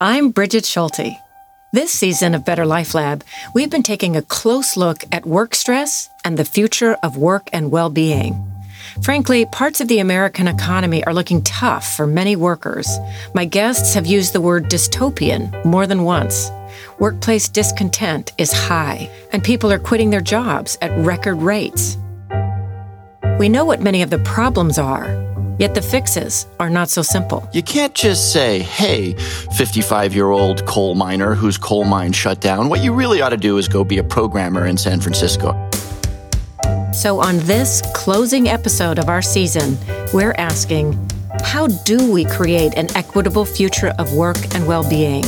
I'm Brigid Schulte. This season of Better Life Lab, we've been taking a close look at work stress and the future of work and well being. Frankly, parts of the American economy are looking tough for many workers. My guests have used the word dystopian more than once. Workplace discontent is high, and people are quitting their jobs at record rates. We know what many of the problems are, Yet the fixes are not so simple. You can't just say, hey, 55 year old coal miner whose coal mine shut down. What you really ought to do is go be a programmer in San Francisco. So, on this closing episode of our season, we're asking how do we create an equitable future of work and well being?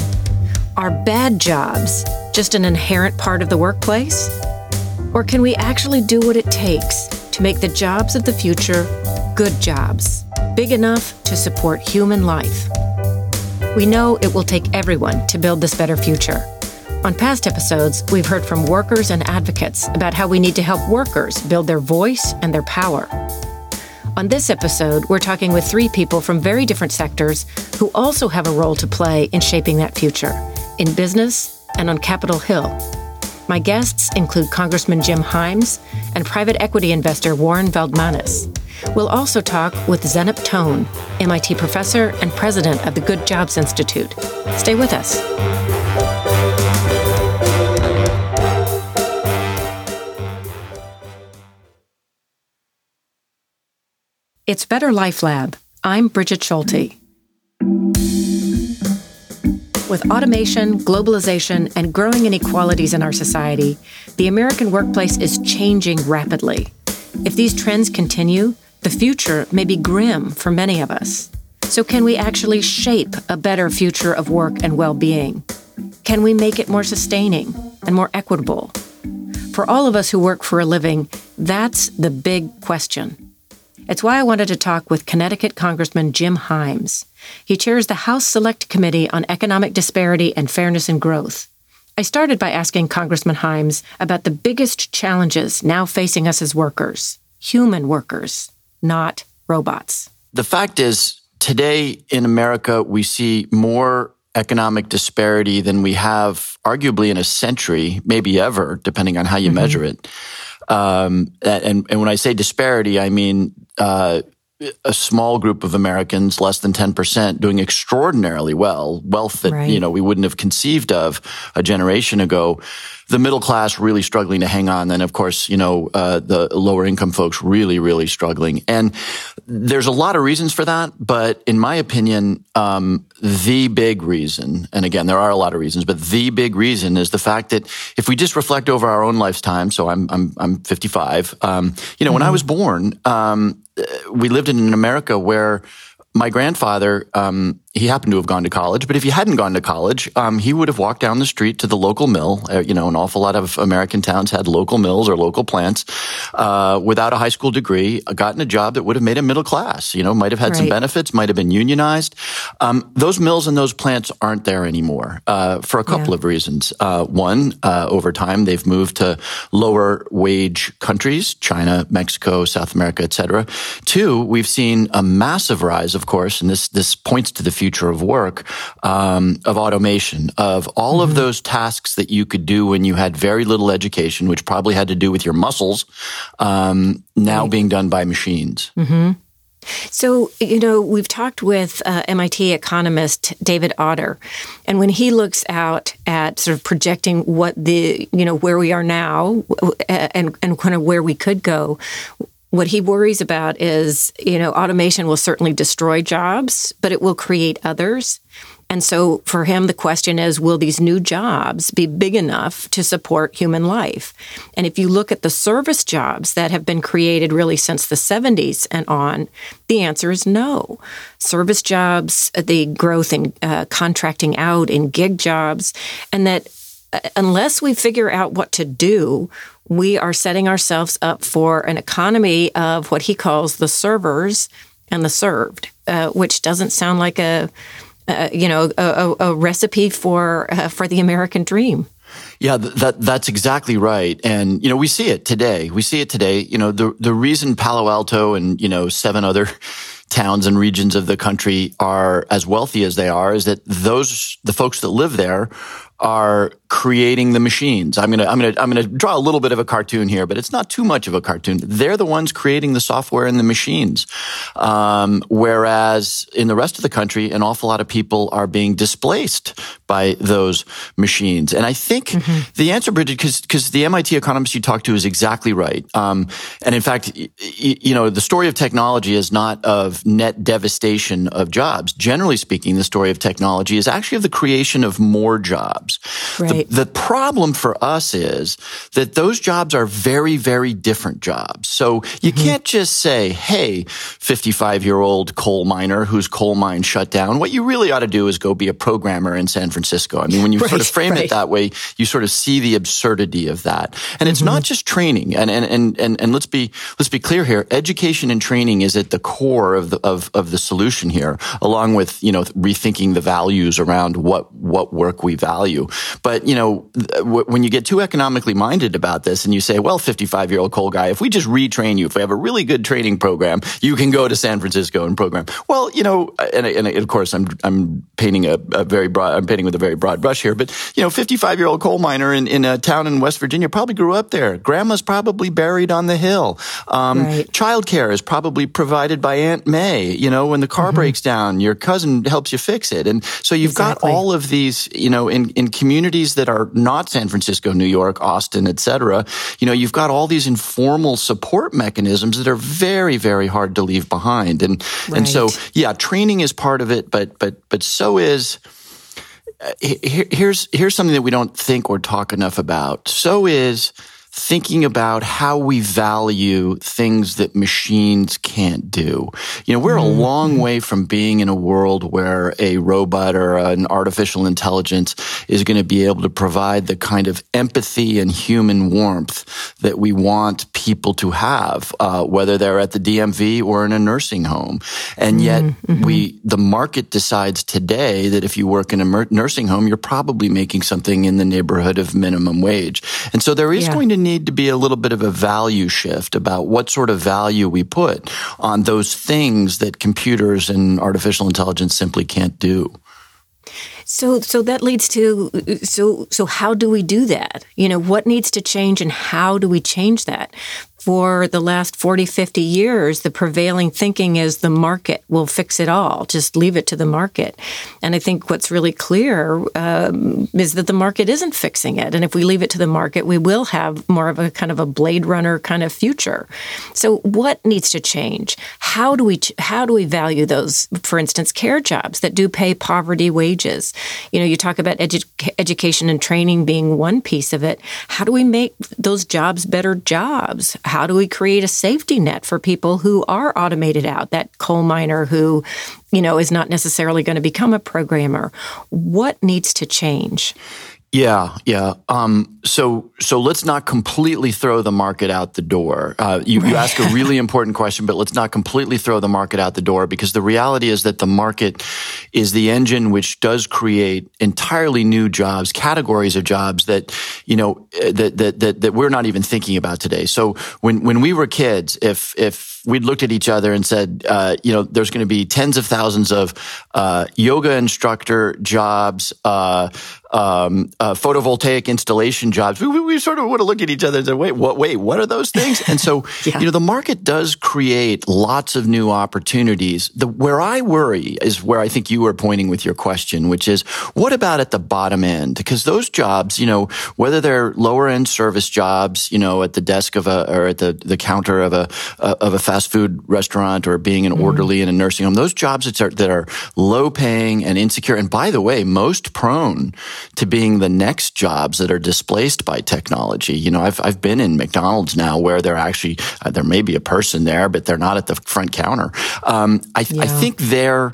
Are bad jobs just an inherent part of the workplace? Or can we actually do what it takes to make the jobs of the future good jobs, big enough to support human life. We know it will take everyone to build this better future. On past episodes, we've heard from workers and advocates about how we need to help workers build their voice and their power. On this episode, we're talking with three people from very different sectors who also have a role to play in shaping that future in business and on Capitol Hill. My guests include Congressman Jim Himes and private equity investor Warren Valdmanis. We'll also talk with Zeynep Ton, MIT professor and president of the Good Jobs Institute. Stay with us. It's Better Life Lab. I'm Brigid Schulte. With automation, globalization, and growing inequalities in our society, the American workplace is changing rapidly. If these trends continue, the future may be grim for many of us. So, can we actually shape a better future of work and well being? Can we make it more sustaining and more equitable? For all of us who work for a living, that's the big question. It's why I wanted to talk with Connecticut Congressman Jim Himes. He chairs the House Select Committee on Economic Disparity and Fairness and Growth. I started by asking Congressman Himes about the biggest challenges now facing us as workers, human workers not robots. The fact is, today in America, we see more economic disparity than we have arguably in a century, maybe ever, depending on how you mm-hmm. measure it. Um, and, and when I say disparity, I mean uh, a small group of Americans, less than 10%, doing extraordinarily well, wealth that, right. you know, we wouldn't have conceived of a generation ago the middle class really struggling to hang on. Then, of course, you know, uh, the lower income folks really, really struggling. And there's a lot of reasons for that. But in my opinion, um, the big reason, and again, there are a lot of reasons, but the big reason is the fact that if we just reflect over our own lifetime, so I'm, I'm, I'm 55, um, you know, mm-hmm. when I mm-hmm. was born, um, we lived in an America where my grandfather, um, he happened to have gone to college, but if he hadn't gone to college, um, he would have walked down the street to the local mill. Uh, you know, an awful lot of American towns had local mills or local plants uh, without a high school degree, uh, gotten a job that would have made him middle class. You know, might have had right. some benefits, might have been unionized. Um, those mills and those plants aren't there anymore uh, for a couple yeah. of reasons. Uh, one, uh, over time, they've moved to lower wage countries, China, Mexico, South America, et cetera. Two, we've seen a massive rise, of course, and this this points to the future of work, um, of automation, of all mm-hmm. of those tasks that you could do when you had very little education, which probably had to do with your muscles, um, now right. being done by machines. Mm-hmm. So, you know, we've talked with uh, MIT economist David Autor, and when he looks out at sort of projecting what the, you know, where we are now and, and kind of where we could go, what he worries about is, you know, automation will certainly destroy jobs, but it will create others. And so for him, the question is will these new jobs be big enough to support human life? And if you look at the service jobs that have been created really since the 70s and on, the answer is no. Service jobs, the growth in uh, contracting out in gig jobs, and that uh, unless we figure out what to do we are setting ourselves up for an economy of what he calls the servers and the served, uh, which doesn't sound like a, you know a, a, recipe for uh, for the American dream. Yeah, that that's exactly right. And you know, we see it today. We see it today. You know, the the reason Palo Alto and you know seven other towns and regions of the country are as wealthy as they are is that those, the folks that live there are creating the machines. I'm gonna, I'm gonna, I'm gonna draw a little bit of a cartoon here, but it's not too much of a cartoon. They're the ones creating the software and the machines. Um, whereas in the rest of the country, an awful lot of people are being displaced by those machines. And I think mm-hmm. the answer, Brigid, because because the MIT economist you talked to is exactly right. Um, and in fact, y- you know, the story of technology is not of net devastation of jobs. Generally speaking, the story of technology is actually of the creation of more jobs. Right. The, the problem for us is that those jobs are very, very different jobs. So you mm-hmm. can't just say, hey, 55 year old coal miner whose coal mine shut down. What you really ought to do is go be a programmer in San Francisco. I mean, when you right, sort of frame right. it that way, you sort of see the absurdity of that. And it's mm-hmm. not just training. And, and, and, and, and let's be, let's be clear here. Education and training is at the core of the, of, of the solution here, along with, you know, rethinking the values around what, what work we value. But, you know, when you get too economically minded about this and you say, well, 55 year old coal guy, if we just retrain you, if we have a really good training program, you can go to San Francisco and program. Well, you know, and, and of course, I'm, I'm painting a, a, very broad, I'm painting with a very broad brush here, but, you know, 55 year old coal miner in, in a town in West Virginia probably grew up there. Grandma's probably buried on the hill. Um, right. Childcare is probably provided by Aunt May. You know, when the car mm-hmm. breaks down, your cousin helps you fix it. And so you've exactly. got all of these, you know, in, in communities that are not San Francisco, New York, Austin, et cetera, you know, you've got all these informal support mechanisms that are very, very hard to leave behind. And, right. and so, yeah, training is part of it, but, but, but so is, uh, here's, here's something that we don't think or talk enough about. So is, thinking about how we value things that machines can't do. You know, we're a mm-hmm. long way from being in a world where a robot or an artificial intelligence is going to be able to provide the kind of empathy and human warmth that we want people to have, uh, whether they're at the DMV or in a nursing home. And yet mm-hmm. we, the market decides today that if you work in a nursing home, you're probably making something in the neighborhood of minimum wage. And so there is yeah. going to need to be a little bit of a value shift about what sort of value we put on those things that computers and artificial intelligence simply can't do. So, so that leads to so so how do we do that? You know, what needs to change, and how do we change that? for the last 40, 50 years, the prevailing thinking is the market will fix it all. Just leave it to the market. And I think what's really clear um, is that the market isn't fixing it. And if we leave it to the market, we will have more of a kind of a Blade Runner kind of future. So what needs to change? How do we how do we value those, for instance, care jobs that do pay poverty wages? You know, you talk about edu- education and training being one piece of it. How do we make those jobs better jobs? how do we create a safety net for people who are automated out, that coal miner who, you know, is not necessarily going to become a programmer? What needs to change? Yeah, yeah. Um, so, so let's not completely throw the market out the door. Uh, you, you ask a really important question, but let's not completely throw the market out the door because the reality is that the market is the engine which does create entirely new jobs, categories of jobs that you know that that that, that we're not even thinking about today. So, when when we were kids, if if we'd looked at each other and said, uh, you know, there's going to be tens of thousands of uh, yoga instructor jobs, uh, um, uh, photovoltaic installation jobs, we, we, sort of would have looked at each other and said, wait, what, wait, what are those things? And so, yeah. you know, the market does create lots of new opportunities. The, where I worry is where I think you were pointing with your question, which is what about at the bottom end? Because those jobs, you know, whether they're lower end service jobs, you know, at the desk of a, or at the, the counter of a, of a fast food restaurant or being an mm. orderly in a nursing home, those jobs that are, that are low paying and insecure. And by the way, most prone to being the next jobs that are displaced by technology. You know, I've, I've been in McDonald's now where they're actually, uh, there may be a person there, but they're not at the front counter. Um, I, yeah. I think they're,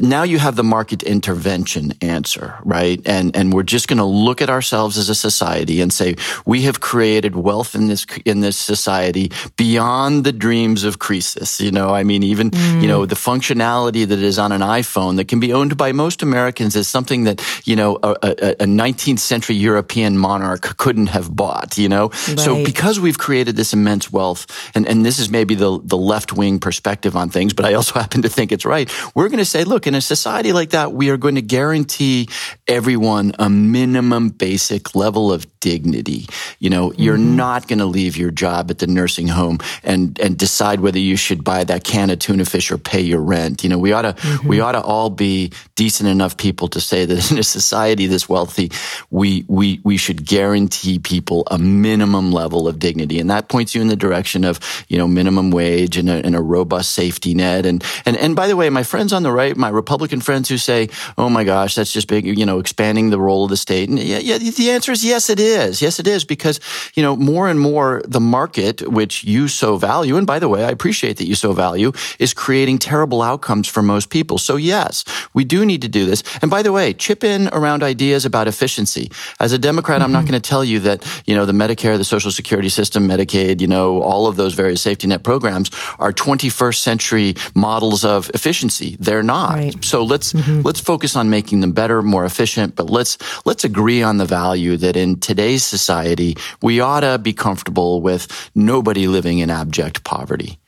now you have the market intervention answer, right? And and we're just going to look at ourselves as a society and say we have created wealth in this in this society beyond the dreams of Croesus. You know, I mean, even mm. you know the functionality that is on an iPhone that can be owned by most Americans is something that you know a, a, a 19th century European monarch couldn't have bought. You know, right. so because we've created this immense wealth, and and this is maybe the the left wing perspective on things, but I also happen to think it's right. We're going to say, look, in a society like that, we are going to guarantee everyone a minimum basic level of dignity. You know, mm-hmm. you're not going to leave your job at the nursing home and and decide whether you should buy that can of tuna fish or pay your rent. You know, we ought to mm-hmm. we ought to all be decent enough people to say that in a society this wealthy, we we we should guarantee people a minimum level of dignity, and that points you in the direction of you know minimum wage and a, and a robust safety net. And and and by the way, my friends on the right, my Republican friends who say, "Oh my gosh, that's just big," you know, expanding the role of the state. And yeah, yeah, the answer is yes, it is. Yes, it is because you know more and more the market, which you so value, and by the way, I appreciate that you so value, is creating terrible outcomes for most people. So yes, we do need to do this. And by the way, chip in around ideas about efficiency. As a Democrat, mm-hmm. I'm not mm-hmm. going to tell you that you know the Medicare, the Social Security system, Medicaid, you know all of those various safety net programs are 21st century models of efficiency. They're not. Right. So let's mm-hmm. let's focus on making them better, more efficient, but let's let's agree on the value that in today's society, we ought to be comfortable with nobody living in abject poverty.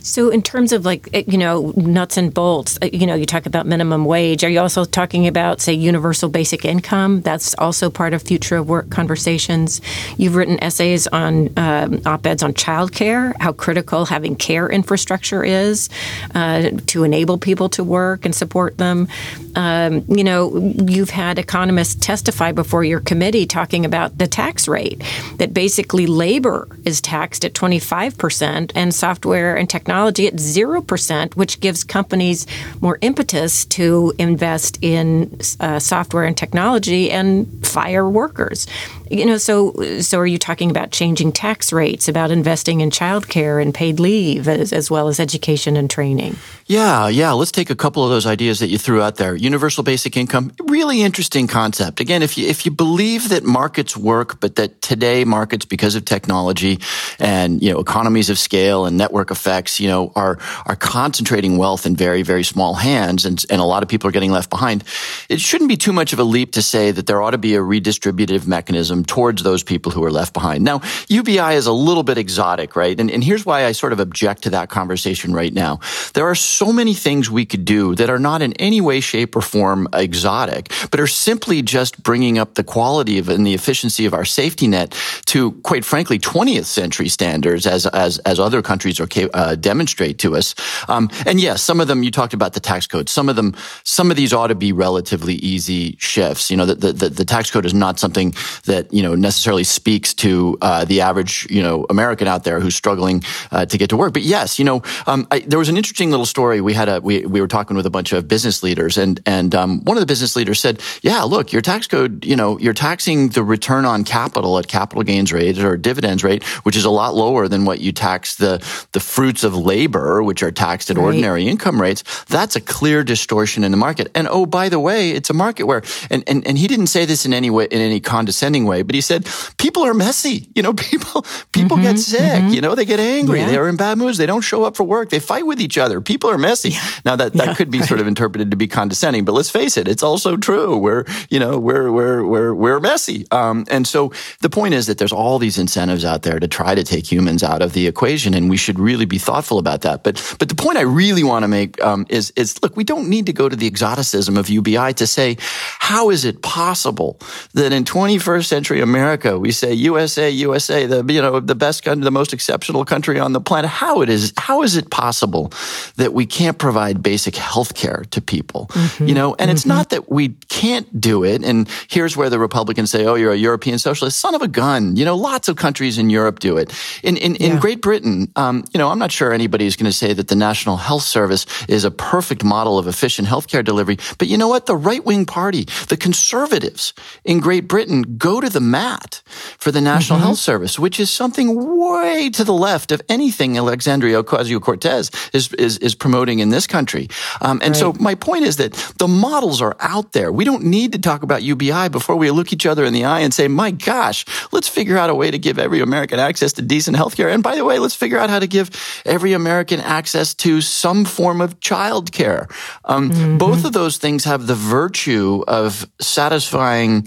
So, in terms of like, eh, you know, nuts and bolts, eh, you know, you talk about minimum wage. Are you also talking about, say, universal basic income? That's also part of future of work conversations. You've written essays on um, op eds on childcare, how critical having care infrastructure is uh, to enable people to work and support them. Um, you know, you've had economists testify before your committee talking about the tax rate, that basically labor is taxed at 25% and software and and technology at 0%, which gives companies more impetus to invest in uh, software and technology and fire workers. You know, so so are you talking about changing tax rates, about investing in childcare and paid leave, as, as well as education and training? Yeah, yeah. Let's take a couple of those ideas that you threw out there. Universal basic income, really interesting concept. Again, if you if you believe that markets work, but that today markets, because of technology and you know economies of scale and network effects, you know, are are concentrating wealth in very very small hands, and and a lot of people are getting left behind. It shouldn't be too much of a leap to say that there ought to be a redistributive mechanism towards those people who are left behind. Now, UBI is a little bit exotic, right? And, and here's why I sort of object to that conversation right now. There are so many things we could do that are not in any way, shape, or form exotic, but are simply just bringing up the quality of and the efficiency of our safety net to, quite frankly, 20th century standards, as as as other countries are uh, demonstrate to us. Um, and yes, some of them you talked about the tax code. Some of them, some of these ought to be relatively easy shifts. You know, the the, the tax code is not something that that you know necessarily speaks to uh, the average you know American out there who's struggling uh, to get to work. But yes, you know, um, I, there was an interesting little story. We had a we we were talking with a bunch of business leaders, and and um, one of the business leaders said, "Yeah, look, your tax code, you know, you're taxing the return on capital at capital gains rate or dividends rate, which is a lot lower than what you tax the the fruits of labor, which are taxed at right. ordinary income rates. That's a clear distortion in the market. And oh, by the way, it's a market where and and, and he didn't say this in any way in any condescending way way, but he said people are messy. You know, people people mm-hmm, get sick. Mm-hmm. You know, they get angry. Yeah. They are in bad moods. They don't show up for work. They fight with each other. People are messy. Yeah. Now that that yeah, could be right. sort of interpreted to be condescending, but let's face it, it's also true. We're you know we're we're we're we're messy. Um, and so the point is that there's all these incentives out there to try to take humans out of the equation, and we should really be thoughtful about that. But but the point I really want to make um, is is look, we don't need to go to the exoticism of UBI to say how is it possible that in 21st century century America. We say USA, USA, the you know the best country, the most exceptional country on the planet. How it is? How is it possible that we can't provide basic health care to people? Mm-hmm. You know, and mm-hmm. it's not that we can't do it. And here's where the Republicans say, "Oh, you're a European socialist, son of a gun." You know, lots of countries in Europe do it. In in, yeah. in Great Britain, um, you know, I'm not sure anybody is going to say that the National Health Service is a perfect model of efficient healthcare delivery. But you know what? The right wing party The conservatives in Great Britain go to the mat for the National mm-hmm. Health Service, which is something way to the left of anything Alexandria Ocasio Cortez is, is, is promoting in this country. Um, and right. so my point is that the models are out there. We don't need to talk about UBI before we look each other in the eye and say, my gosh, let's figure out a way to give every American access to decent health care. And by the way, let's figure out how to give every American access to some form of child care. Um, mm-hmm. Both of those things have the virtue of satisfying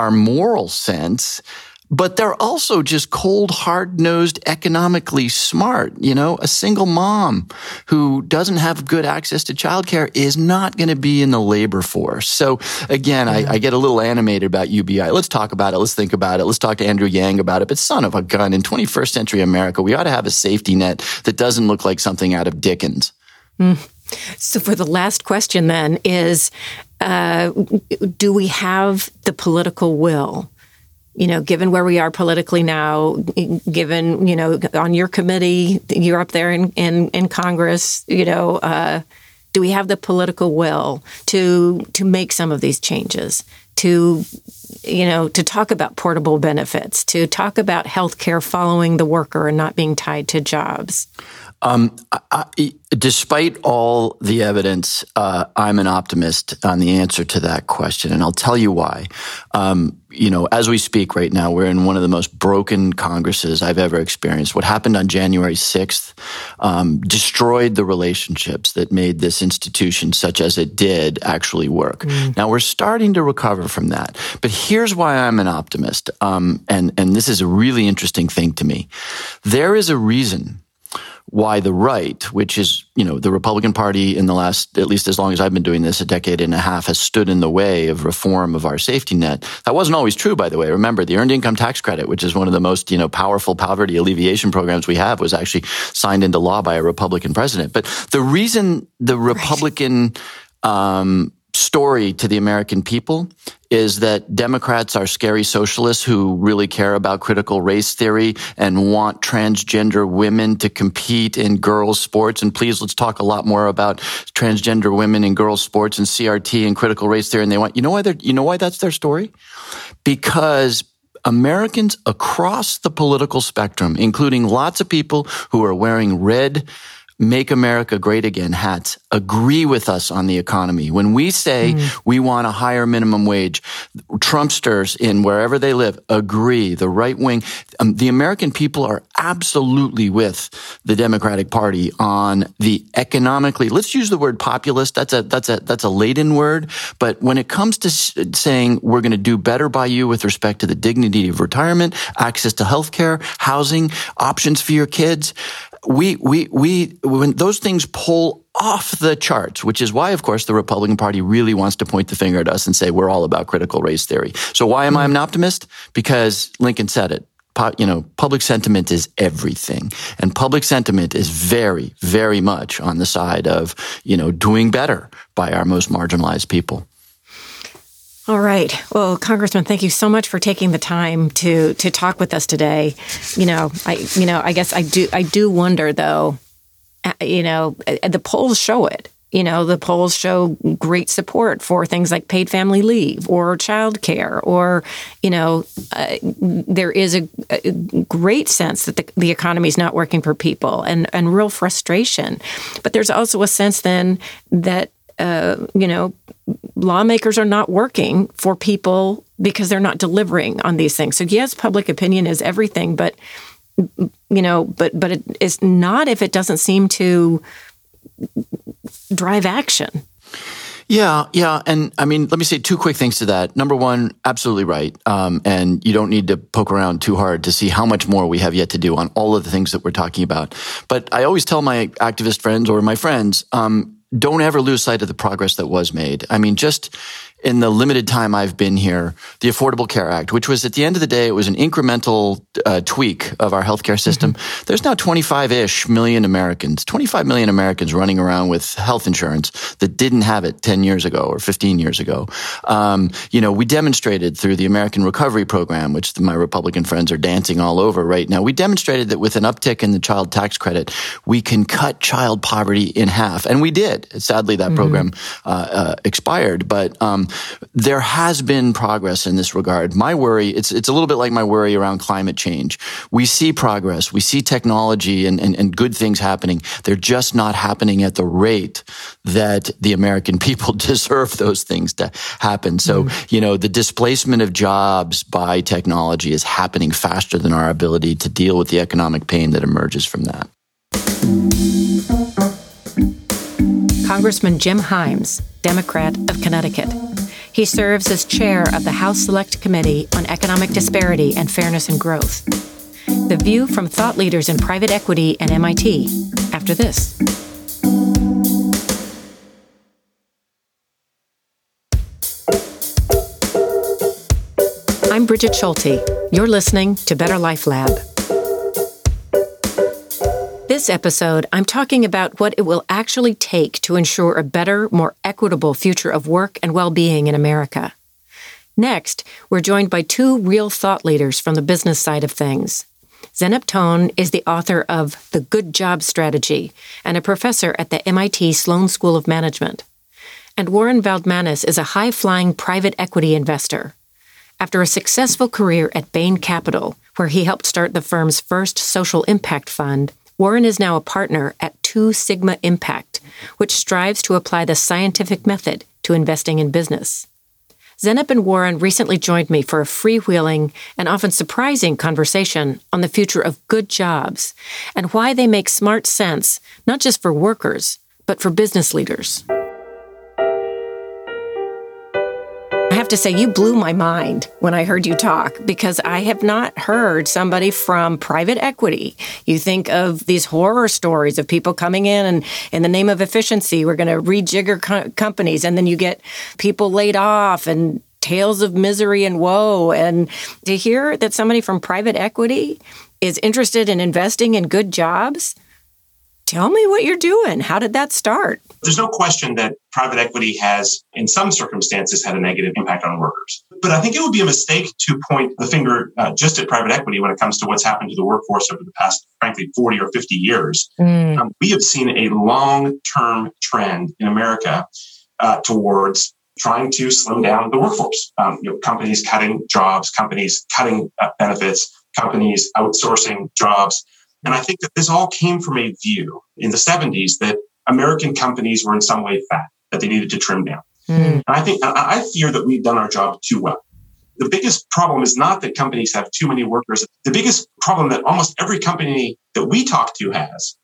our moral sense but they're also just cold, hard nosed, economically smart. You know, a single mom who doesn't have good access to childcare is not going to be in the labor force. So again. I, I, get a little animated about UBI. Let's talk about it. Let's think about it. Let's talk to Andrew Yang about it. But son of a gun, in 21st century America, we ought to have a safety net that doesn't look like something out of Dickens. Mm. So, for the last question, then, is uh, do we have the political will you know, given where we are politically now, given, you know, on your committee, you're up there in, in, in Congress, you know, uh, do we have the political will to to make some of these changes? To you know, to talk about portable benefits, to talk about health care following the worker and not being tied to jobs. Um, I, despite all the evidence, uh, I'm an optimist on the answer to that question, and I'll tell you why. Um, you know, as we speak right now, we're in one of the most broken Congresses I've ever experienced. What happened on January 6th um, destroyed the relationships that made this institution, such as it did, actually work. Mm. Now we're starting to recover from that, but here's why I'm an optimist, um, and and this is a really interesting thing to me. There is a reason why the right, which is, you know, the Republican Party in the last, at least as long as I've been doing this, a decade and a half, has stood in the way of reform of our safety net. That wasn't always true, by the way. Remember, the Earned Income Tax Credit, which is one of the most, you know, powerful poverty alleviation programs we have, was actually signed into law by a Republican president. But the reason the Republican right. um, story to the American people is that Democrats are scary socialists who really care about critical race theory and want transgender women to compete in girls' sports. And please, let's talk a lot more about transgender women in girls' sports and CRT and critical race theory. And they want, you know why they're, you know why that's their story? Because Americans across the political spectrum, including lots of people who are wearing red Make America Great Again hats agree with us on the economy. When we say mm. we want a higher minimum wage, Trumpsters in wherever they live agree. The right wing, um, the American people are absolutely with the Democratic Party on the economically. Let's use the word populist. That's a that's a that's a laden word. But when it comes to saying we're going to do better by you with respect to the dignity of retirement, access to health care, housing, options for your kids, we, we, we, when those things pull off the charts, which is why, of course, the Republican Party really wants to point the finger at us and say we're all about critical race theory. So why am I an optimist? Because Lincoln said it. You know, public sentiment is everything. And public sentiment is very, very much on the side of, you know, doing better by our most marginalized people. All right. Well, Congressman, thank you so much for taking the time to to talk with us today. You know, I you know, I guess I do I do wonder though, uh, you know, uh, the polls show it. You know, the polls show great support for things like paid family leave or child care, or, you know, uh, there is a, a, great sense that the, the economy is not working for people and, and real frustration. But there's also a sense then that uh, you know, lawmakers are not working for people because they're not delivering on these things. So yes, public opinion is everything, but you know, but but it is not if it doesn't seem to drive action. Yeah, yeah, and I mean, let me say two quick things to that. Number one, absolutely right, um, and you don't need to poke around too hard to see how much more we have yet to do on all of the things that we're talking about. But I always tell my activist friends or my friends, um, don't ever lose sight of the progress that was made. I mean, just in the limited time I've been here, the Affordable Care Act, which was at the end of the day, it was an incremental uh, tweak of our healthcare system. Mm-hmm. There's now 25 ish million Americans, 25 million Americans running around with health insurance that didn't have it 10 years ago or 15 years ago. Um, you know, we demonstrated through the American Recovery Program, which my Republican friends are dancing all over right now. We demonstrated that with an uptick in the child tax credit, we can cut child poverty in half. And we did. Sadly, that mm-hmm. program uh, uh, expired. But um, there has been progress in this regard. My worry, it's, it's a little bit like my worry around climate change. We see progress. We see technology and, and, and good things happening. They're just not happening at the rate that the American people deserve those things to happen. So, mm. you know, the displacement of jobs by technology is happening faster than our ability to deal with the economic pain that emerges from that. Congressman Jim Himes, Democrat of Connecticut. He serves as chair of the House Select Committee on Economic Disparity and Fairness and Growth. The view from thought leaders in private equity and MIT after this. I'm Brigid Schulte. You're listening to Better Life Lab this episode, I'm talking about what it will actually take to ensure a better, more equitable future of work and well being in America. Next, we're joined by two real thought leaders from the business side of things. Zeynep Ton is the author of The Good Job Strategy and a professor at the MIT Sloan School of Management. And Warren Valdmanis is a high flying private equity investor. After a successful career at Bain Capital, where he helped start the firm's first social impact fund, Warren is now a partner at Two Sigma Impact, which strives to apply the scientific method to investing in business. Zeynep and Warren recently joined me for a freewheeling and often surprising conversation on the future of good jobs and why they make smart sense, not just for workers, but for business leaders. To say you blew my mind when I heard you talk because I have not heard somebody from private equity. You think of these horror stories of people coming in and in the name of efficiency, we're going to rejigger co- companies and then you get people laid off and tales of misery and woe. And to hear that somebody from private equity is interested in investing in good jobs, Tell me what you're doing. How did that start? There's no question that private equity has, in some circumstances, had a negative impact on workers. But I think it would be a mistake to point the finger uh, just at private equity when it comes to what's happened to the workforce over the past, frankly, 40 or 50 years. Mm. Um, we have seen a long term trend in America uh, towards trying to slim down the workforce. Um, you know, companies cutting jobs, companies cutting uh, benefits, companies outsourcing jobs. And I think that this all came from a view in the 70s that American companies were in some way fat, that they needed to trim down. Mm. And I think, I fear that we've done our job too well. The biggest problem is not that companies have too many workers. The biggest problem that almost every company that we talk to has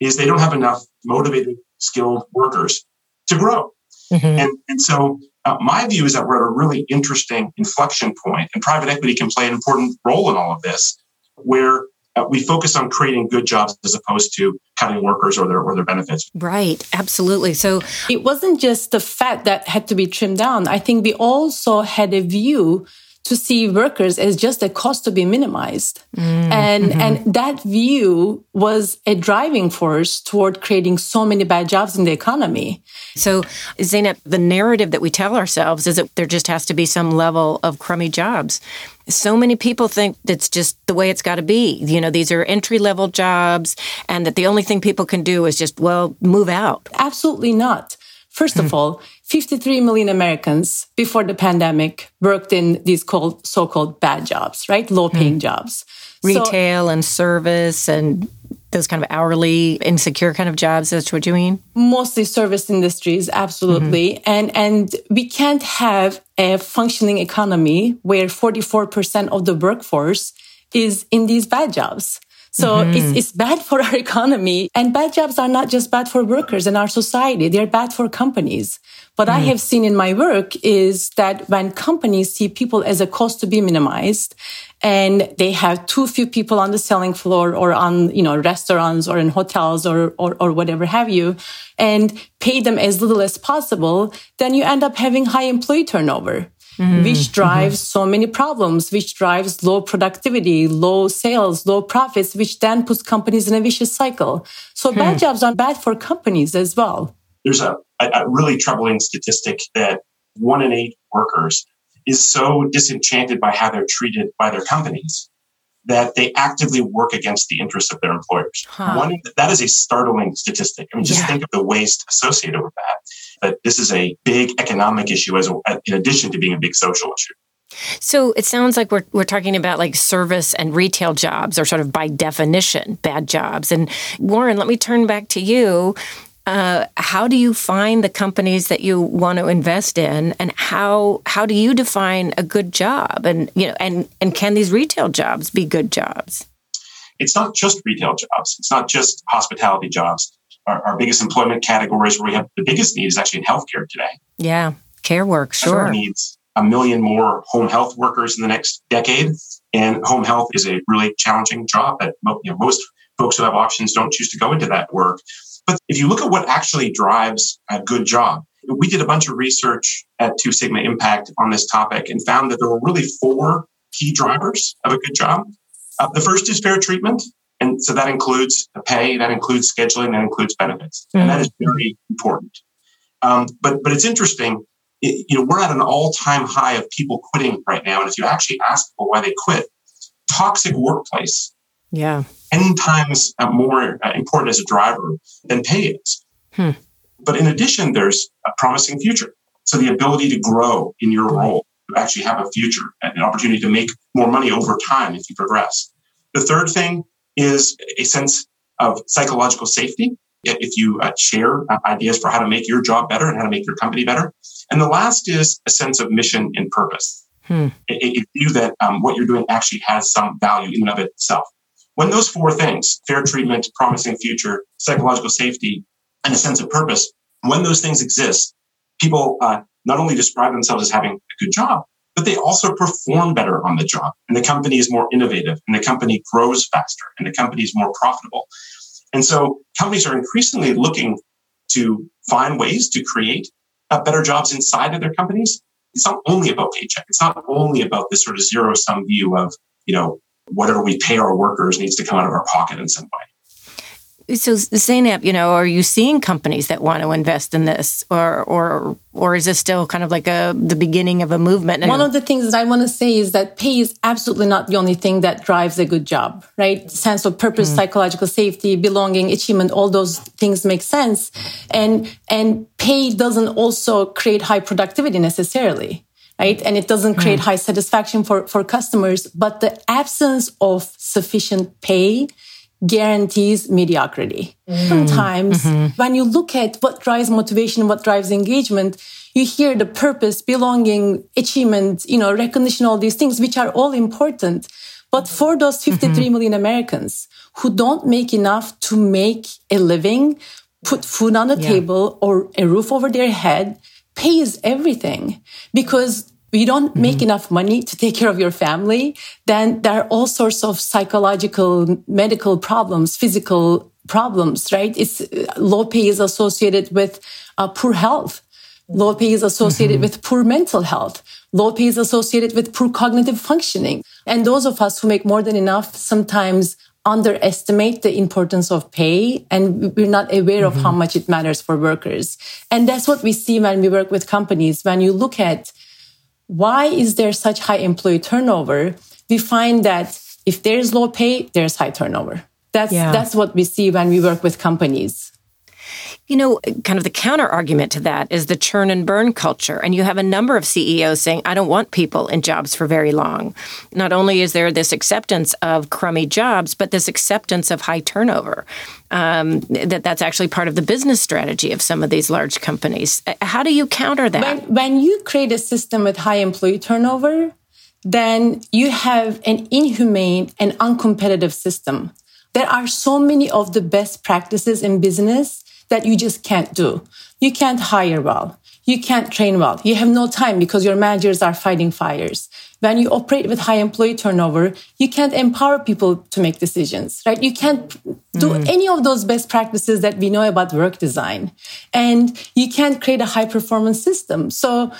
is they don't have enough motivated, skilled workers to grow. Mm-hmm. And, and so uh, my view is that we're at a really interesting inflection point, and private equity can play an important role in all of this, where uh, we focus on creating good jobs as opposed to cutting workers or their or their benefits. Right, absolutely. So it wasn't just the fat that had to be trimmed down. I think we also had a view to see workers as just a cost to be minimized. Mm, and, mm-hmm. and that view was a driving force toward creating so many bad jobs in the economy. So, Zeynep, the narrative that we tell ourselves is that there just has to be some level of crummy jobs. So many people think that's just the way it's got to be. You know, these are entry level jobs, and that the only thing people can do is just, well, move out. Absolutely not. First of hmm. all, 53 million Americans before the pandemic worked in these called so-called bad jobs, right? Low-paying mm. jobs. Retail so, and service and those kind of hourly insecure kind of jobs that's what you mean mostly service industries absolutely mm-hmm. and and we can't have a functioning economy where 44% of the workforce is in these bad jobs so mm-hmm. it's, it's bad for our economy. And bad jobs are not just bad for workers in our society. They're bad for companies. What mm. I have seen in my work is that when companies see people as a cost to be minimized and they have too few people on the selling floor or on, you know, restaurants or in hotels or, or, or whatever have you, and pay them as little as possible, then you end up having high employee turnover mm-hmm. which drives mm-hmm. so many problems, which drives low productivity, low sales, low profits, which then puts companies in a vicious cycle. So hmm. bad jobs are bad for companies as well. There's a, a really troubling statistic that one in eight workers is so disenchanted by how they're treated by their companies that they actively work against the interests of their employers. Huh. One, that is a startling statistic. I mean, just yeah. think of the waste associated with that. That this is a big economic issue as a, in addition to being a big social issue. So it sounds like we're we're talking about like service and retail jobs are sort of by definition bad jobs. And Warren, let me turn back to you. Uh, how do you find the companies that you want to invest in, and how how do you define a good job? And you know, and and can these retail jobs be good jobs? It's not just retail jobs. It's not just hospitality jobs. Our, our biggest employment categories where we have the biggest need is actually in healthcare today. Yeah, care work, sure. Needs a million more home health workers in the next decade. And home health is a really challenging job that you know, most folks who have options don't choose to go into that work. But if you look at what actually drives a good job, we did a bunch of research at Two Sigma Impact on this topic and found that there were really four key drivers of a good job. Uh, the first is fair treatment. And so that includes pay, that includes scheduling, that includes benefits. Mm-hmm. And that is very important. Um, but, but it's interesting you know, we're at an all-time high of people quitting right now. And if you actually ask people why they quit, toxic workplace. Yeah. 10 times uh, more uh, important as a driver than pay is. Hmm. But in addition, there's a promising future. So the ability to grow in your role, to actually have a future, an opportunity to make more money over time if you progress. The third thing is a sense of psychological safety. If you uh, share uh, ideas for how to make your job better and how to make your company better, and the last is a sense of mission and purpose. Hmm. A, a, view that um, what you're doing actually has some value in and of itself. When those four things, fair treatment, promising future, psychological safety, and a sense of purpose, when those things exist, people uh, not only describe themselves as having a good job, but they also perform better on the job. And the company is more innovative, and the company grows faster, and the company is more profitable. And so companies are increasingly looking to find ways to create uh, better jobs inside of their companies, it's not only about paycheck. It's not only about this sort of zero sum view of, you know, whatever we pay our workers needs to come out of our pocket in some way. So Zeynep, you know, are you seeing companies that want to invest in this, or or or is this still kind of like a the beginning of a movement? One of the things that I want to say is that pay is absolutely not the only thing that drives a good job, right? Sense of purpose, mm. psychological safety, belonging, achievement, all those things make sense, and and pay doesn't also create high productivity necessarily right? And it doesn't create mm. high satisfaction for, for customers, but the absence of sufficient pay guarantees mediocrity. Mm. Sometimes mm-hmm. when you look at what drives motivation, what drives engagement, you hear the purpose, belonging, achievement, you know, recognition, all these things, which are all important. But for those mm-hmm. 53 mm-hmm. million Americans who don't make enough to make a living, put food on the yeah. table or a roof over their head, pay is everything because you don't mm-hmm. make enough money to take care of your family, then there are all sorts of psychological, medical problems, physical problems, right? It's low pay is associated with uh, poor health. Low pay is associated mm-hmm. with poor mental health. Low pay is associated with poor cognitive functioning. And those of us who make more than enough sometimes underestimate the importance of pay and we're not aware mm-hmm. of how mm-hmm. much it matters for workers. And that's what we see when we work with companies. When you look at why is there such high employee turnover? We find that if there's low pay, there's high turnover. That's yeah. that's what we see when we work with companies. You know, kind of the counter argument to that is the churn and burn culture. And you have a number of CEOs saying, I don't want people in jobs for very long. Not only is there this acceptance of crummy jobs, but this acceptance of high turnover. Um, that that's actually part of the business strategy of some of these large companies. Uh, how do you counter that? When, when you create a system with high employee turnover, then you have an inhumane and uncompetitive system. There are so many of the best practices in business that you just can't do. You can't hire well. You can't train well. You have no time because your managers are fighting fires. When you operate with high employee turnover, you can't empower people to make decisions, right? You can't do mm. any of those best practices that we know about work design. And you can't create a high performance system. So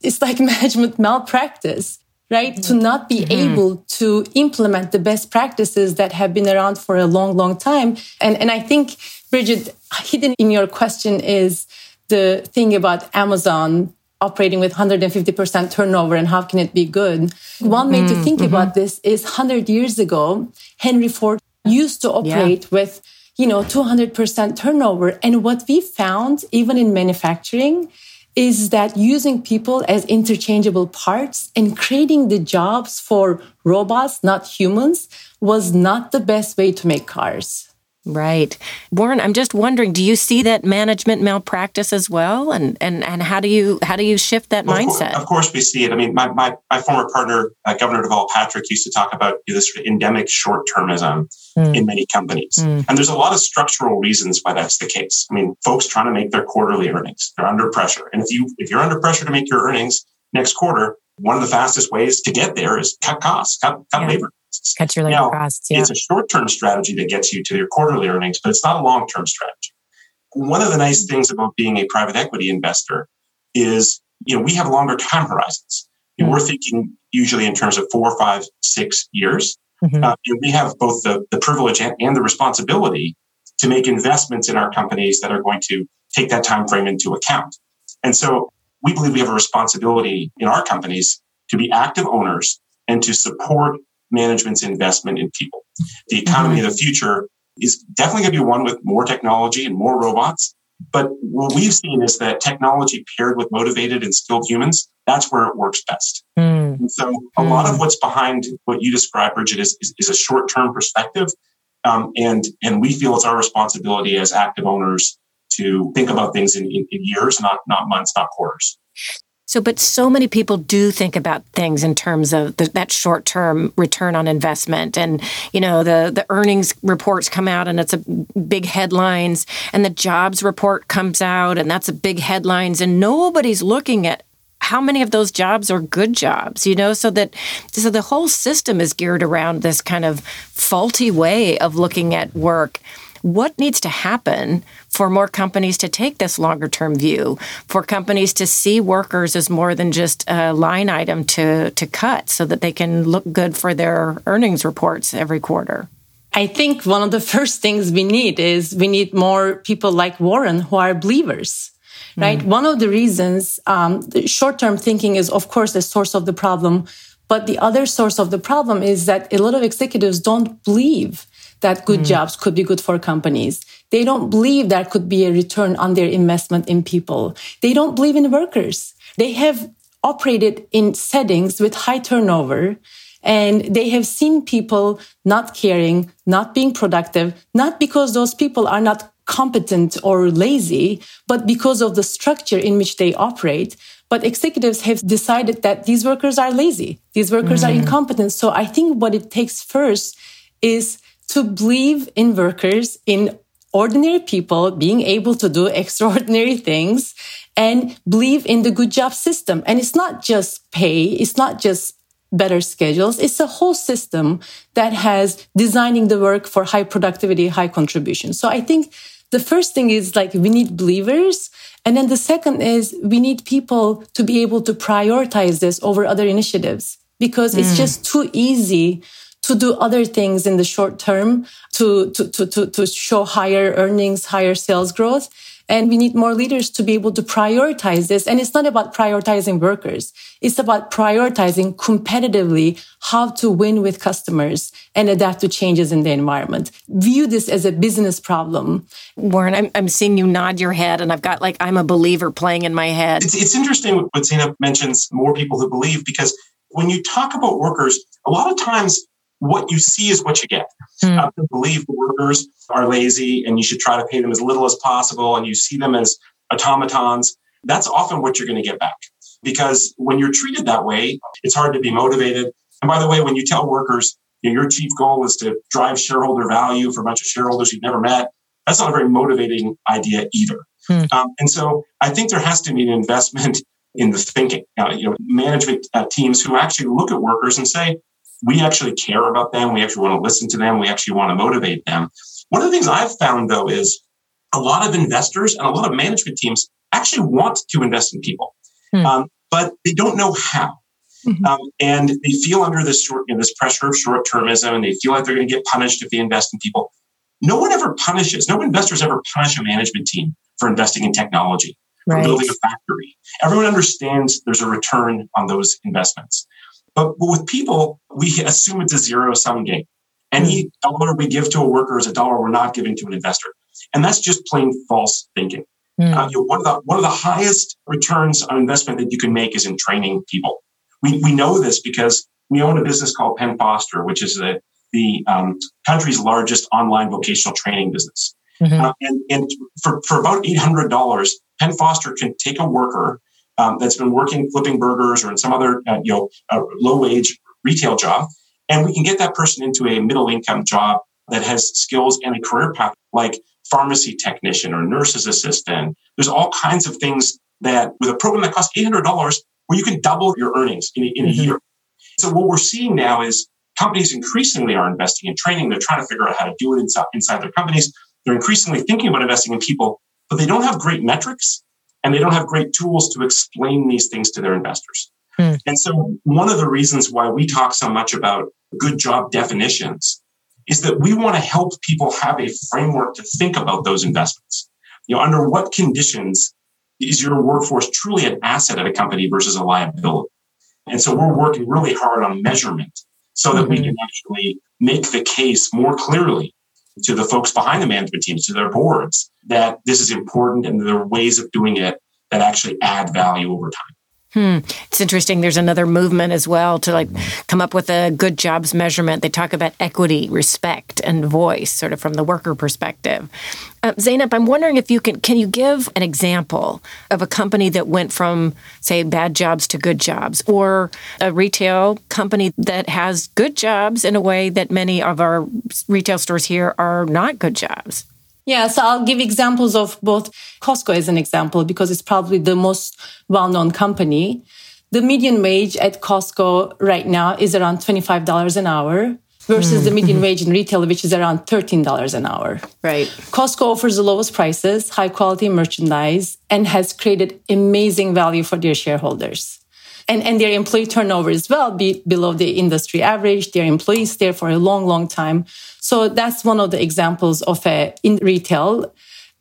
it's like management malpractice right? To not be mm-hmm. able to implement the best practices that have been around for a long, long time. And, and I think Brigid, hidden in your question is the thing about Amazon operating with 150% turnover and how can it be good? One way to mm, think mm-hmm. about this is 100 years ago, Henry Ford used to operate yeah. with you know, 200% turnover. And what we found, even in manufacturing, is that using people as interchangeable parts and creating the jobs for robots, not humans, was not the best way to make cars. Right. Warren, I'm just wondering, do you see that management malpractice as well? And and, and how do you how do you shift that well, mindset? Of course, we see it. I mean, my, my, my former partner, uh, Governor Deval Patrick, used to talk about this sort of endemic short termism mm. in many companies. Mm. And there's a lot of structural reasons why that's the case. I mean, folks trying to make their quarterly earnings, they're under pressure. And if you if you're under pressure to make your earnings next quarter, one of the fastest ways to get there is cut costs, cut, cut yeah. labor. Cut your labor now, costs. Yeah. It's a short term strategy that gets you to your quarterly earnings, but it's not a long term strategy. One of the nice things about being a private equity investor is, you know, we have longer time horizons. Mm-hmm. We're thinking usually in terms of four, five, six years. Mm-hmm. Uh, we have both the, the privilege and, and the responsibility to make investments in our companies that are going to take that time frame into account. And so we believe we have a responsibility in our companies to be active owners and to support management's investment in people. The economy mm-hmm. of the future is definitely going to be one with more technology and more robots. But what we've seen is that technology paired with motivated and skilled humans, that's where it works best. Mm. And so a mm. lot of what's behind what you described, Brigid, is, is, is a short-term perspective. Um, and, and we feel it's our responsibility as active owners to think about things in, in, in years, not, not months, not quarters. So, but so many people do think about things in terms of the, that short term return on investment. And, you know, the, the earnings reports come out and it's a big headlines, and the jobs report comes out and that's a big headlines, and nobody's looking at how many of those jobs are good jobs you know so that so the whole system is geared around this kind of faulty way of looking at work what needs to happen for more companies to take this longer term view, for companies to see workers as more than just a line item to, to cut so that they can look good for their earnings reports every quarter? I think one of the first things we need is we need more people like Warren who are believers right? Mm. One of the reasons um, short term thinking is, of course, the source of the problem. But the other source of the problem is that a lot of executives don't believe that good mm. jobs could be good for companies. They don't believe there could be a return on their investment in people. They don't believe in workers. They have operated in settings with high turnover and they have seen people not caring, not being productive, not because those people are not competent or lazy, but because of the structure in which they operate. But executives have decided that these workers are lazy. These workers mm. are incompetent. So I think what it takes first is to believe in workers, in ordinary people being able to do extraordinary things and believe in the good job system. And it's not just pay. It's not just better schedules. It's a whole system that has designing the work for high productivity, high contribution. So I think the first thing is like we need believers. And then the second is we need people to be able to prioritize this over other initiatives because it's mm. just too easy to do other things in the short term to, to, to, to, to show higher earnings, higher sales growth. And we need more leaders to be able to prioritize this. And it's not about prioritizing workers. It's about prioritizing competitively how to win with customers and adapt to changes in the environment. View this as a business problem. Warren, I'm, I'm seeing you nod your head and I've got like, I'm a believer playing in my head. It's, it's interesting what Zeynep mentions more people who believe because when you talk about workers, a lot of times what you see is what you get. Mm. I believe workers are lazy and you should try to pay them as little as possible and you see them as automatons. That's often what you're going to get back. Because when you're treated that way, it's hard to be motivated. And by the way, when you tell workers you know, your chief goal is to drive shareholder value for a bunch of shareholders you've never met, that's not a very motivating idea either. Hmm. Um, and so I think there has to be an investment in the thinking. Uh, you know, management uh, teams who actually look at workers and say, we actually care about them. We actually want to listen to them. We actually want to motivate them. One of the things I've found though is a lot of investors and a lot of management teams actually want to invest in people, hmm. um, but they don't know how. Mm-hmm. Um, and they feel under this short, you know, this pressure of short termism, and they feel like they're going to get punished if they invest in people. No one ever punishes. No investors ever punish a management team for investing in technology, right. for building a factory. Everyone understands there's a return on those investments. But, but with people, we assume it's a zero sum game. Any dollar we give to a worker is a dollar we're not giving to an investor. And that's just plain false thinking. Mm. Uh, you know, one, of the, one of the highest returns on investment that you can make is in training people. We, we know this because we own a business called Penn Foster, which is the, the um, country's largest online vocational training business. Mm-hmm. Uh, and, and for, for about $800, Penn Foster can take a worker um, that's been working flipping burgers or in some other uh, you know uh, low wage retail job, and we can get that person into a middle income job that has skills and a career path like pharmacy technician or nurse's assistant. There's all kinds of things that with a program that costs $800 where you can double your earnings in a, in a mm-hmm. year. So what we're seeing now is companies increasingly are investing in training. They're trying to figure out how to do it inside, inside their companies. They're increasingly thinking about investing in people, but they don't have great metrics and they don't have great tools to explain these things to their investors. Hmm. And so one of the reasons why we talk so much about good job definitions is that we want to help people have a framework to think about those investments. You know, under what conditions is your workforce truly an asset at a company versus a liability? And so we're working really hard on measurement so that mm-hmm. we can actually make the case more clearly to the folks behind the management teams, to their boards, that this is important and there are ways of doing it that actually add value over time. Hmm. It's interesting. There's another movement as well to like come up with a good jobs measurement. They talk about equity, respect, and voice, sort of from the worker perspective. Uh, Zeynep, I'm wondering if you can can you give an example of a company that went from say bad jobs to good jobs, or a retail company that has good jobs in a way that many of our retail stores here are not good jobs. Yeah, so I'll give examples of both Costco as an example because it's probably the most well known company. The median wage at Costco right now is around $25 an hour versus the median mm-hmm. wage in retail, which is around $13 an hour. Right. Costco offers the lowest prices, high quality merchandise, and has created amazing value for their shareholders. And, and their employee turnover as well be below the industry average. Their employees stay for a long, long time. So that's one of the examples of a in retail.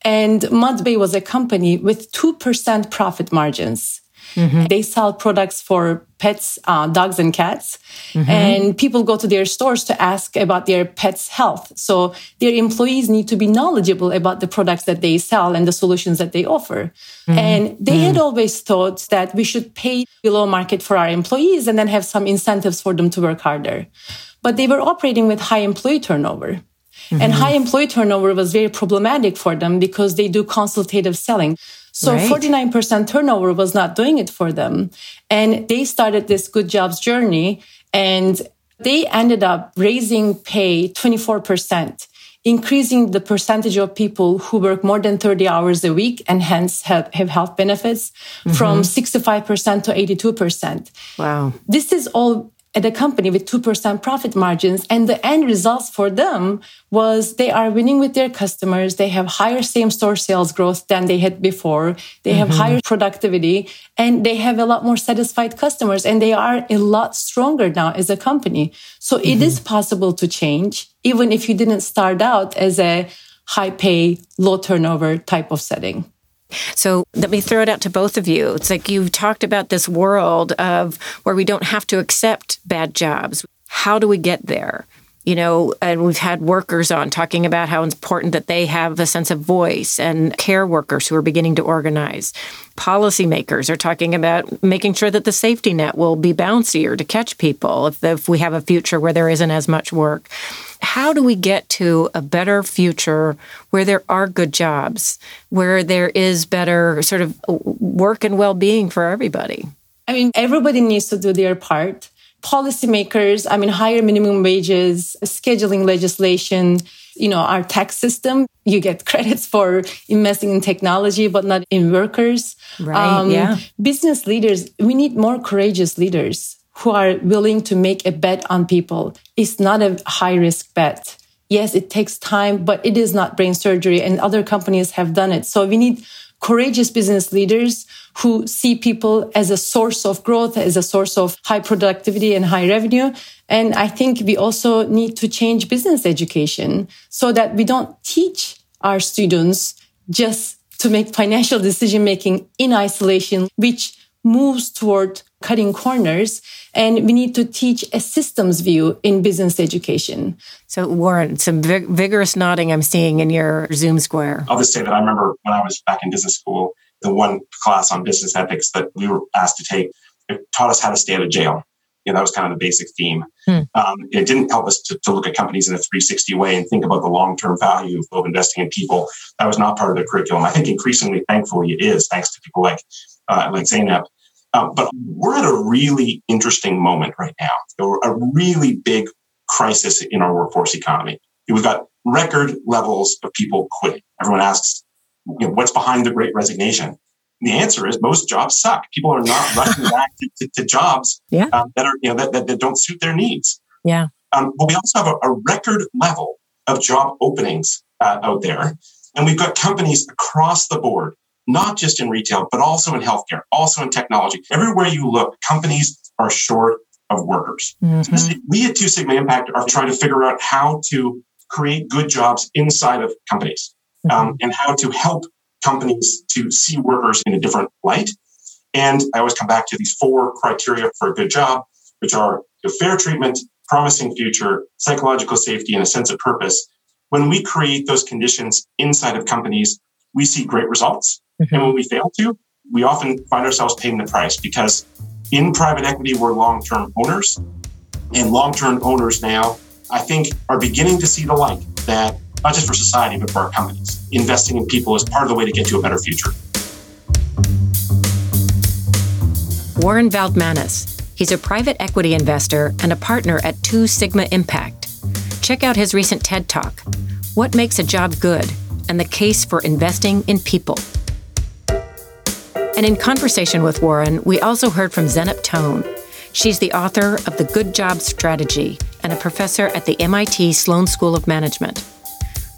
And Mud Bay was a company with 2% profit margins. Mm-hmm. They sell products for pets, uh, dogs and cats. Mm-hmm. And people go to their stores to ask about their pets' health. So their employees need to be knowledgeable about the products that they sell and the solutions that they offer. Mm-hmm. And they had mm-hmm. always thought that we should pay below market for our employees and then have some incentives for them to work harder but they were operating with high employee turnover. Mm-hmm. And high employee turnover was very problematic for them because they do consultative selling. So right. 49% turnover was not doing it for them. And they started this good jobs journey and they ended up raising pay 24%, increasing the percentage of people who work more than 30 hours a week and hence have, have health benefits mm-hmm. from 65% to 82%. Wow. This is all at a company with 2% profit margins. And the end results for them was they are winning with their customers. They have higher same store sales growth than they had before. They have mm-hmm. higher productivity and they have a lot more satisfied customers and they are a lot stronger now as a company. So mm-hmm. it is possible to change, even if you didn't start out as a high pay, low turnover type of setting. So let me throw it out to both of you. It's like you've talked about this world of where we don't have to accept bad jobs. How do we get there? You know, and we've had workers on talking about how important that they have a sense of voice and care workers who are beginning to organize. Policymakers are talking about making sure that the safety net will be bouncier to catch people if, if we have a future where there isn't as much work how do we get to a better future where there are good jobs, where there is better sort of work and well being for everybody? I mean, everybody needs to do their part. Policymakers, I mean, higher minimum wages, scheduling legislation, you know, our tax system, you get credits for investing in technology, but not in workers. Right. Um, yeah. Business leaders, we need more courageous leaders who are willing to make a bet on people. It's not a high risk bet. Yes, it takes time, but it is not brain surgery and other companies have done it. So we need courageous business leaders who see people as a source of growth, as a source of high productivity and high revenue. And I think we also need to change business education so that we don't teach our students just to make financial decision making in isolation, which moves toward cutting corners. And we need to teach a systems view in business education. So, Warren, some vig- vigorous nodding I'm seeing in your Zoom square. I'll just say that I remember when I was back in business school, the one class on business ethics that we were asked to take it taught us how to stay out of jail. You know, that was kind of the basic theme. Hmm. Um, it didn't help us to, to, look at companies in a 360 way and think about the long term value of investing in people. That was not part of the curriculum. I think increasingly, thankfully, it is, thanks to people like uh, like Zeynep. Um, but we're at a really interesting moment right now. A really big crisis in our workforce economy. We've got record levels of people quitting. Everyone asks, you know, what's behind the great resignation? And the answer is most jobs suck. People are not rushing back to, to, to jobs yeah. um, that are, you know, that, that, that, don't suit their needs. Yeah. Um, but we also have a, a, record level of job openings uh, out there. And we've got companies across the board not just in retail, but also in healthcare, also in technology. Everywhere you look, companies are short of workers. Mm-hmm. So we at Two Sigma Impact are trying to figure out how to create good jobs inside of companies mm-hmm. um, and how to help companies to see workers in a different light. And I always come back to these four criteria for a good job, which are fair treatment, promising future, psychological safety, and a sense of purpose. When we create those conditions inside of companies, we see great results. Mm-hmm. And when we fail to, we often find ourselves paying the price because in private equity, we're long term owners. And long term owners now, I think, are beginning to see the light that not just for society, but for our companies, investing in people is part of the way to get to a better future. Warren Valdmanis. He's a private equity investor and a partner at Two Sigma Impact. Check out his recent TED Talk, What Makes a Job Good, and the Case for Investing in People. And in conversation with Warren, we also heard from Zeynep Ton. She's the author of The Good Job Strategy and a professor at the MIT Sloan School of Management.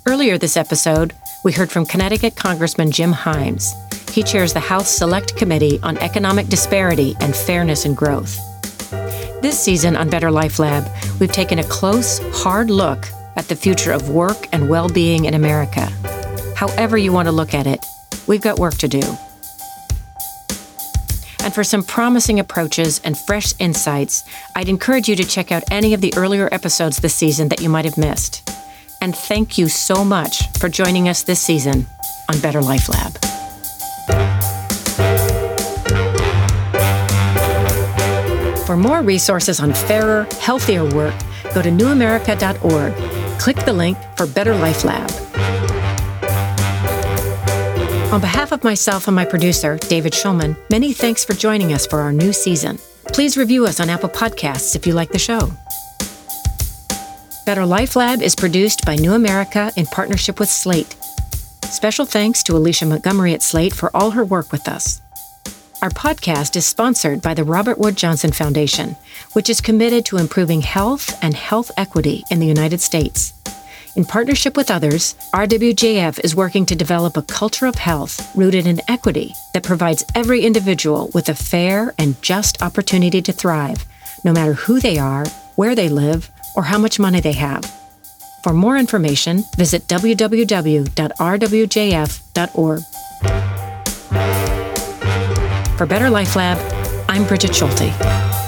Earlier this episode, we heard from Connecticut Congressman Jim Himes. He chairs the House Select Committee on Economic Disparity and Fairness and Growth. This season on Better Life Lab, we've taken a close, hard look at the future of work and well being in America. However, you want to look at it, we've got work to do. And for some promising approaches and fresh insights, I'd encourage you to check out any of the earlier episodes this season that you might have missed. And thank you so much for joining us this season on Better Life Lab. For more resources on fairer, healthier work, go to newamerica.org. Click the link for Better Life Lab. On behalf of myself and my producer, David Schulman, many thanks for joining us for our new season. Please review us on Apple Podcasts if you like the show. Better Life Lab is produced by New America in partnership with Slate. Special thanks to Alicia Montgomery at Slate for all her work with us. Our podcast is sponsored by the Robert Wood Johnson Foundation, which is committed to improving health and health equity in the United States. In partnership with others, RWJF is working to develop a culture of health rooted in equity that provides every individual with a fair and just opportunity to thrive, no matter who they are, where they live, or how much money they have. For more information, visit www.rwjf.org. For Better Life Lab, I'm Brigid Schulte.